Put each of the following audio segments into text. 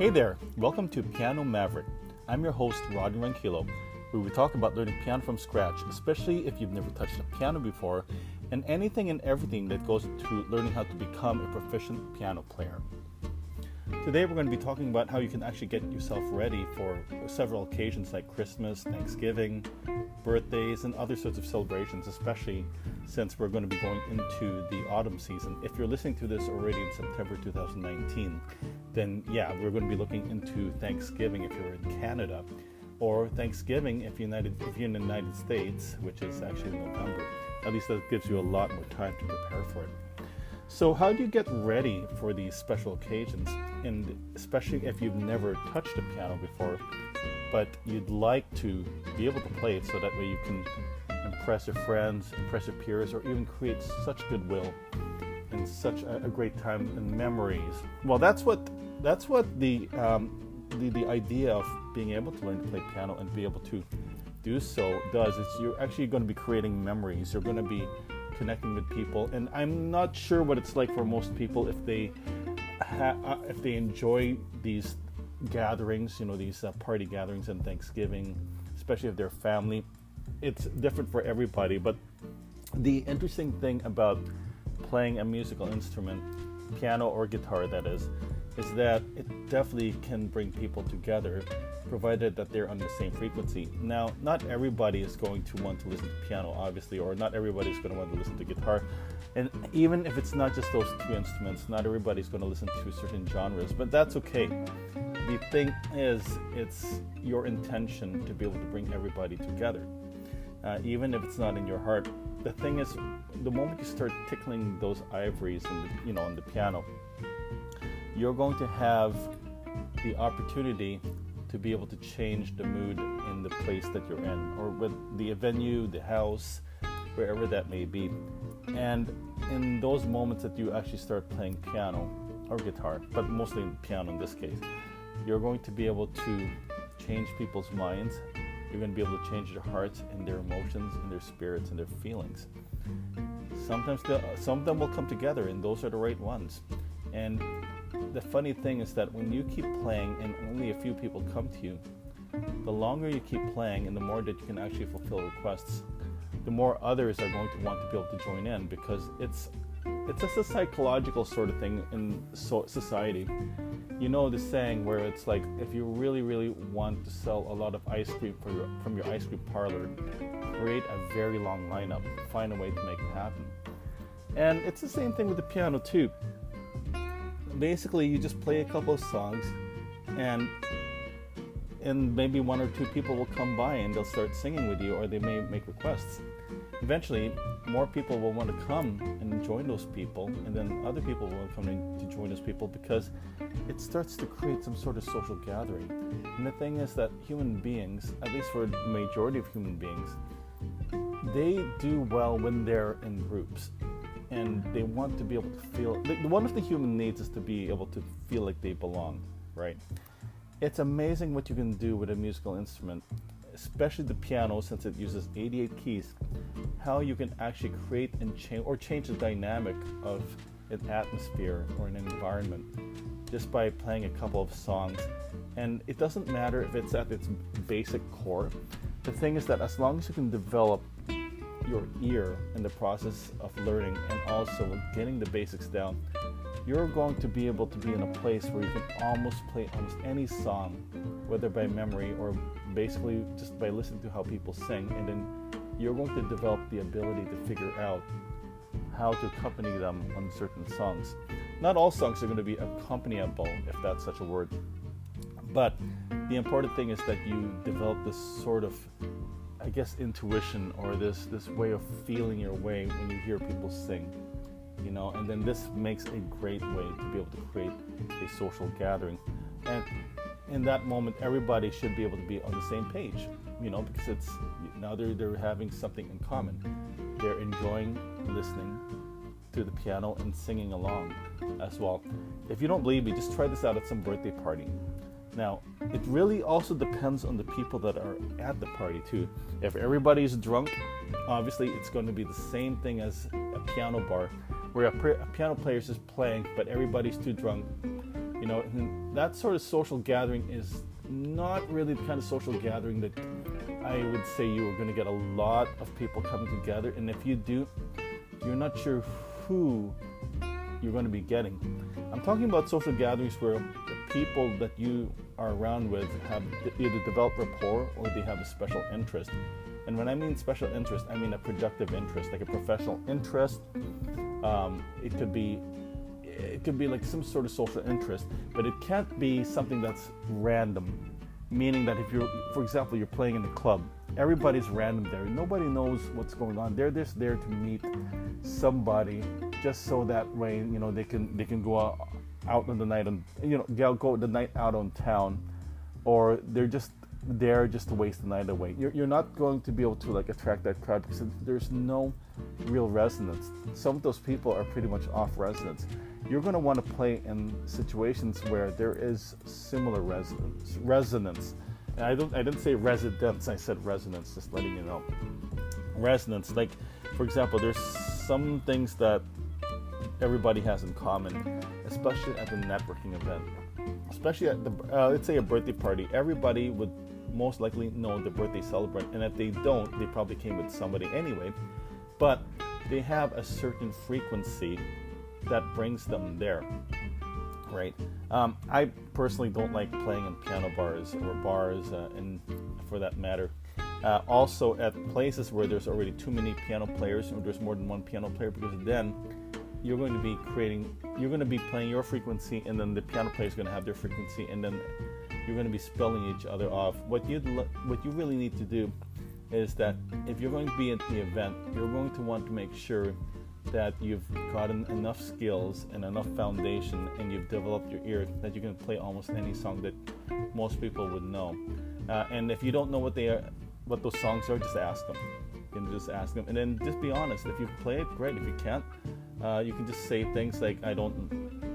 Hey there, welcome to Piano Maverick. I'm your host, Rodney Ranquillo, where we talk about learning piano from scratch, especially if you've never touched a piano before, and anything and everything that goes to learning how to become a proficient piano player. Today, we're going to be talking about how you can actually get yourself ready for several occasions like Christmas, Thanksgiving, birthdays, and other sorts of celebrations, especially since we're going to be going into the autumn season. If you're listening to this already in September 2019, then yeah, we're going to be looking into Thanksgiving if you're in Canada, or Thanksgiving if you're, United, if you're in the United States, which is actually November. At least that gives you a lot more time to prepare for it. So, how do you get ready for these special occasions? And especially if you've never touched a piano before, but you'd like to be able to play it so that way you can impress your friends, impress your peers, or even create such goodwill and such a, a great time and memories. Well, that's what that's what the, um, the the idea of being able to learn to play piano and be able to do so does. It's you're actually going to be creating memories. You're going to be connecting with people, and I'm not sure what it's like for most people if they ha- uh, if they enjoy these gatherings, you know, these uh, party gatherings and Thanksgiving, especially if they're family. It's different for everybody, but the interesting thing about playing a musical instrument, piano or guitar, that is, is that it definitely can bring people together provided that they're on the same frequency. Now, not everybody is going to want to listen to piano, obviously, or not everybody is going to want to listen to guitar. And even if it's not just those two instruments, not everybody's going to listen to certain genres, but that's okay. The thing is, it's your intention to be able to bring everybody together, uh, even if it's not in your heart. The thing is, the moment you start tickling those ivories, and you know, on the piano, you're going to have the opportunity to be able to change the mood in the place that you're in, or with the venue, the house, wherever that may be. And in those moments that you actually start playing piano or guitar, but mostly piano in this case, you're going to be able to change people's minds. You're going to be able to change their hearts and their emotions and their spirits and their feelings. Sometimes some of them will come together, and those are the right ones. And the funny thing is that when you keep playing and only a few people come to you, the longer you keep playing and the more that you can actually fulfill requests, the more others are going to want to be able to join in because it's it's just a psychological sort of thing in society. You know the saying where it's like if you really really want to sell a lot of ice cream your, from your ice cream parlor, create a very long lineup, find a way to make it happen. And it's the same thing with the piano too basically you just play a couple of songs and and maybe one or two people will come by and they'll start singing with you or they may make requests. Eventually more people will want to come and join those people and then other people will come to join those people because it starts to create some sort of social gathering. And the thing is that human beings at least for the majority of human beings they do well when they're in groups and they want to be able to feel one of the human needs is to be able to feel like they belong right it's amazing what you can do with a musical instrument especially the piano since it uses 88 keys how you can actually create and change or change the dynamic of an atmosphere or an environment just by playing a couple of songs. And it doesn't matter if it's at its basic core. The thing is that as long as you can develop your ear in the process of learning and also getting the basics down, you're going to be able to be in a place where you can almost play almost any song, whether by memory or basically just by listening to how people sing, and then you're going to develop the ability to figure out how to accompany them on certain songs. Not all songs are going to be accompanyable, if that's such a word, but the important thing is that you develop this sort of I guess intuition or this this way of feeling your way when you hear people sing, you know, and then this makes a great way to be able to create a social gathering, and in that moment everybody should be able to be on the same page, you know, because it's now they're they're having something in common, they're enjoying listening to the piano and singing along as well. If you don't believe me, just try this out at some birthday party. Now, it really also depends on the people that are at the party, too. If everybody's drunk, obviously it's going to be the same thing as a piano bar, where a, a piano player is just playing, but everybody's too drunk. You know, that sort of social gathering is not really the kind of social gathering that I would say you are going to get a lot of people coming together. And if you do, you're not sure who you're going to be getting. I'm talking about social gatherings where the people that you are around with have either developed rapport or they have a special interest. And when I mean special interest, I mean a productive interest, like a professional interest. Um, it could be it could be like some sort of social interest, but it can't be something that's random. Meaning that if you're, for example, you're playing in a club, everybody's random there. Nobody knows what's going on. They're just there to meet somebody, just so that way, you know, they can they can go out, out on the night and you know go the night out on town, or they're just there just to waste the night away. You're, you're not going to be able to like attract that crowd because there's no real resonance. Some of those people are pretty much off resonance. You're going to want to play in situations where there is similar resonance. Resonance. And I don't. I didn't say residence. I said resonance. Just letting you know. Resonance. Like, for example, there's some things that everybody has in common, especially at the networking event especially at the uh, let's say a birthday party everybody would most likely know the birthday celebrant, and if they don't, they probably came with somebody anyway. But they have a certain frequency that brings them there, right? Um, I personally don't like playing in piano bars or bars, uh, and for that matter. Uh, also, at places where there's already too many piano players, or there's more than one piano player, because then you're going to be creating, you're going to be playing your frequency, and then the piano player is going to have their frequency, and then you're going to be spelling each other off. What you what you really need to do is that if you're going to be at the event, you're going to want to make sure that you've gotten enough skills and enough foundation and you've developed your ear that you can play almost any song that most people would know. Uh, and if you don't know what they are, what those songs are, just ask them. You can just ask them, and then just be honest. If you play it, great. If you can't, uh, you can just say things like, "I don't,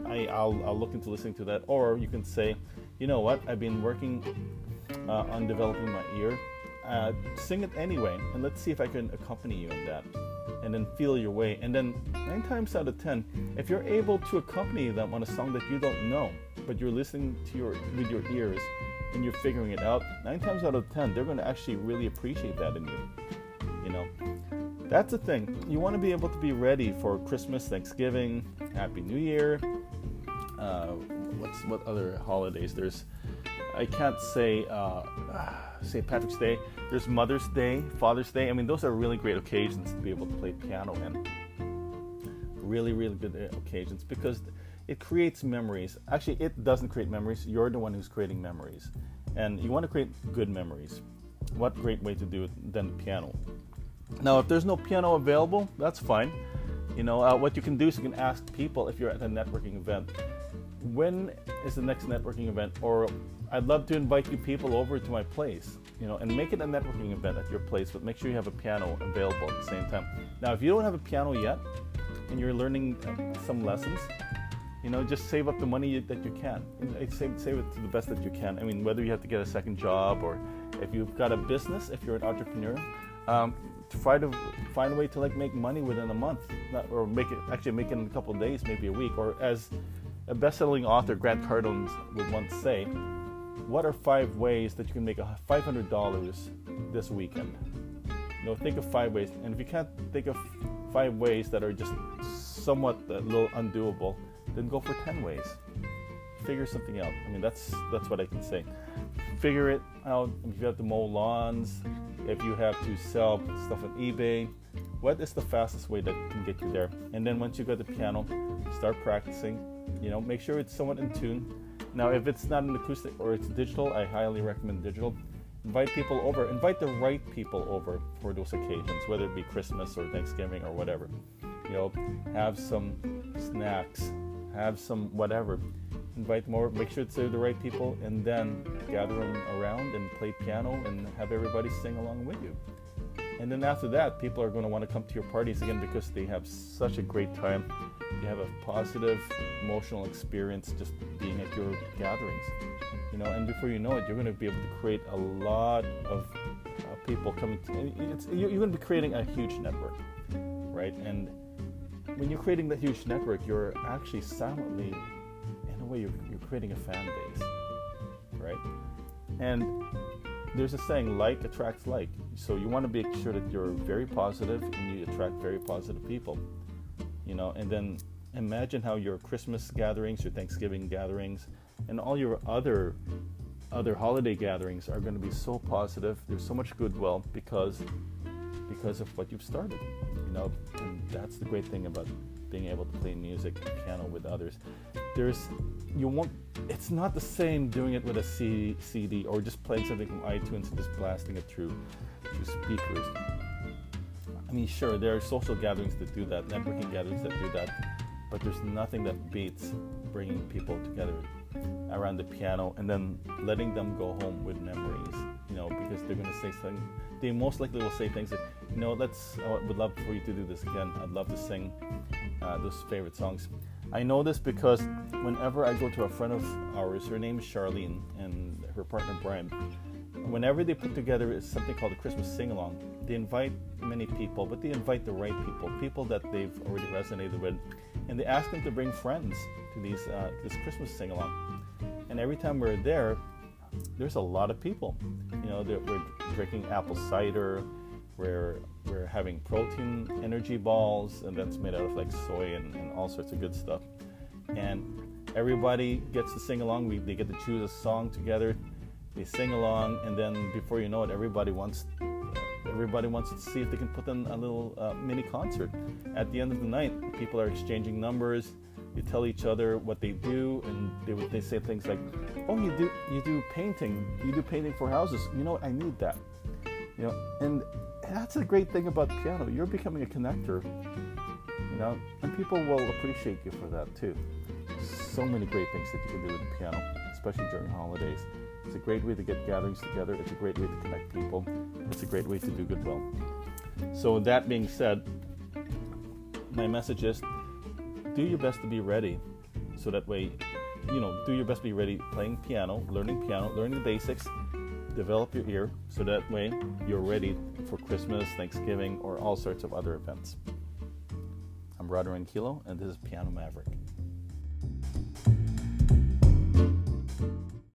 I, I'll, I'll look into listening to that," or you can say, you know what? I've been working uh, on developing my ear. Uh, sing it anyway, and let's see if I can accompany you in that. And then feel your way. And then nine times out of ten, if you're able to accompany them on a song that you don't know, but you're listening to your with your ears and you're figuring it out, nine times out of ten, they're going to actually really appreciate that in you. You know, that's the thing. You want to be able to be ready for Christmas, Thanksgiving, Happy New Year. Uh, what's what other holidays? There's I can't say uh, St. Patrick's Day. There's Mother's Day, Father's Day. I mean, those are really great occasions to be able to play piano in. Really, really good uh, occasions because it creates memories. Actually, it doesn't create memories. You're the one who's creating memories, and you want to create good memories. What great way to do it than the piano? Now, if there's no piano available, that's fine. You know, uh, what you can do is you can ask people if you're at a networking event when is the next networking event? Or I'd love to invite you people over to my place, you know, and make it a networking event at your place, but make sure you have a piano available at the same time. Now, if you don't have a piano yet and you're learning uh, some lessons, you know, just save up the money that you can. Save, save it to the best that you can. I mean, whether you have to get a second job or if you've got a business, if you're an entrepreneur, um, try to find a way to like make money within a month, or make it actually make it in a couple days, maybe a week, or as a best-selling author, Grant Cardone, would once say, "What are five ways that you can make $500 this weekend?" You know, think of five ways, and if you can't think of five ways that are just somewhat a little undoable, then go for 10 ways. Figure something out. I mean, that's that's what I can say. Figure it out. If you have to mow lawns, if you have to sell stuff on eBay, what is the fastest way that can get you there? And then once you got the piano, start practicing you know, make sure it's somewhat in tune. Now, if it's not an acoustic or it's digital, I highly recommend digital. Invite people over. Invite the right people over for those occasions, whether it be Christmas or Thanksgiving or whatever. You know, have some snacks, have some whatever. Invite more. Make sure it's the right people, and then gather them around and play piano and have everybody sing along with you. And then after that, people are going to want to come to your parties again because they have such a great time. You have a positive emotional experience just being at your gatherings. You know, and before you know it, you're going to be able to create a lot of uh, people coming. To, you're going to be creating a huge network, right? And when you're creating that huge network, you're actually silently, in a way, way you're, you're creating a fan base, right? And there's a saying, like attracts like. So you want to make sure that you're very positive and you attract very positive people, you know. And then imagine how your Christmas gatherings, your Thanksgiving gatherings, and all your other other holiday gatherings are going to be so positive. There's so much goodwill because because of what you've started, you know. And that's the great thing about being able to play music, piano with others. There's you won't. It's not the same doing it with a CD, CD or just playing something from iTunes and just blasting it through through speakers. I mean, sure, there are social gatherings that do that, networking gatherings that do that, but there's nothing that beats bringing people together around the piano and then letting them go home with memories you know because they're going to say something they most likely will say things like you know let's i would love for you to do this again i'd love to sing uh, those favorite songs. I know this because whenever i go to a friend of ours her name is charlene and her partner brian whenever they put together something called a christmas sing-along they invite many people but they invite the right people people that they've already resonated with and they ask them to bring friends to these uh, this christmas sing-along and every time we're there, there's a lot of people. You know, we're drinking apple cider, we're we're having protein energy balls, and that's made out of like soy and, and all sorts of good stuff. And everybody gets to sing along. We, they get to choose a song together. They sing along, and then before you know it, everybody wants everybody wants to see if they can put on a little uh, mini concert. At the end of the night, people are exchanging numbers you tell each other what they do, and they they say things like, "Oh, you do you do painting, you do painting for houses. You know, what? I need that." You know, and that's a great thing about piano. You're becoming a connector. You know, and people will appreciate you for that too. So many great things that you can do with the piano, especially during holidays. It's a great way to get gatherings together. It's a great way to connect people. It's a great way to do goodwill. So, that being said, my message is do your best to be ready so that way you know do your best to be ready playing piano learning piano learning the basics develop your ear so that way you're ready for christmas thanksgiving or all sorts of other events i'm Rod Kilo, and this is piano maverick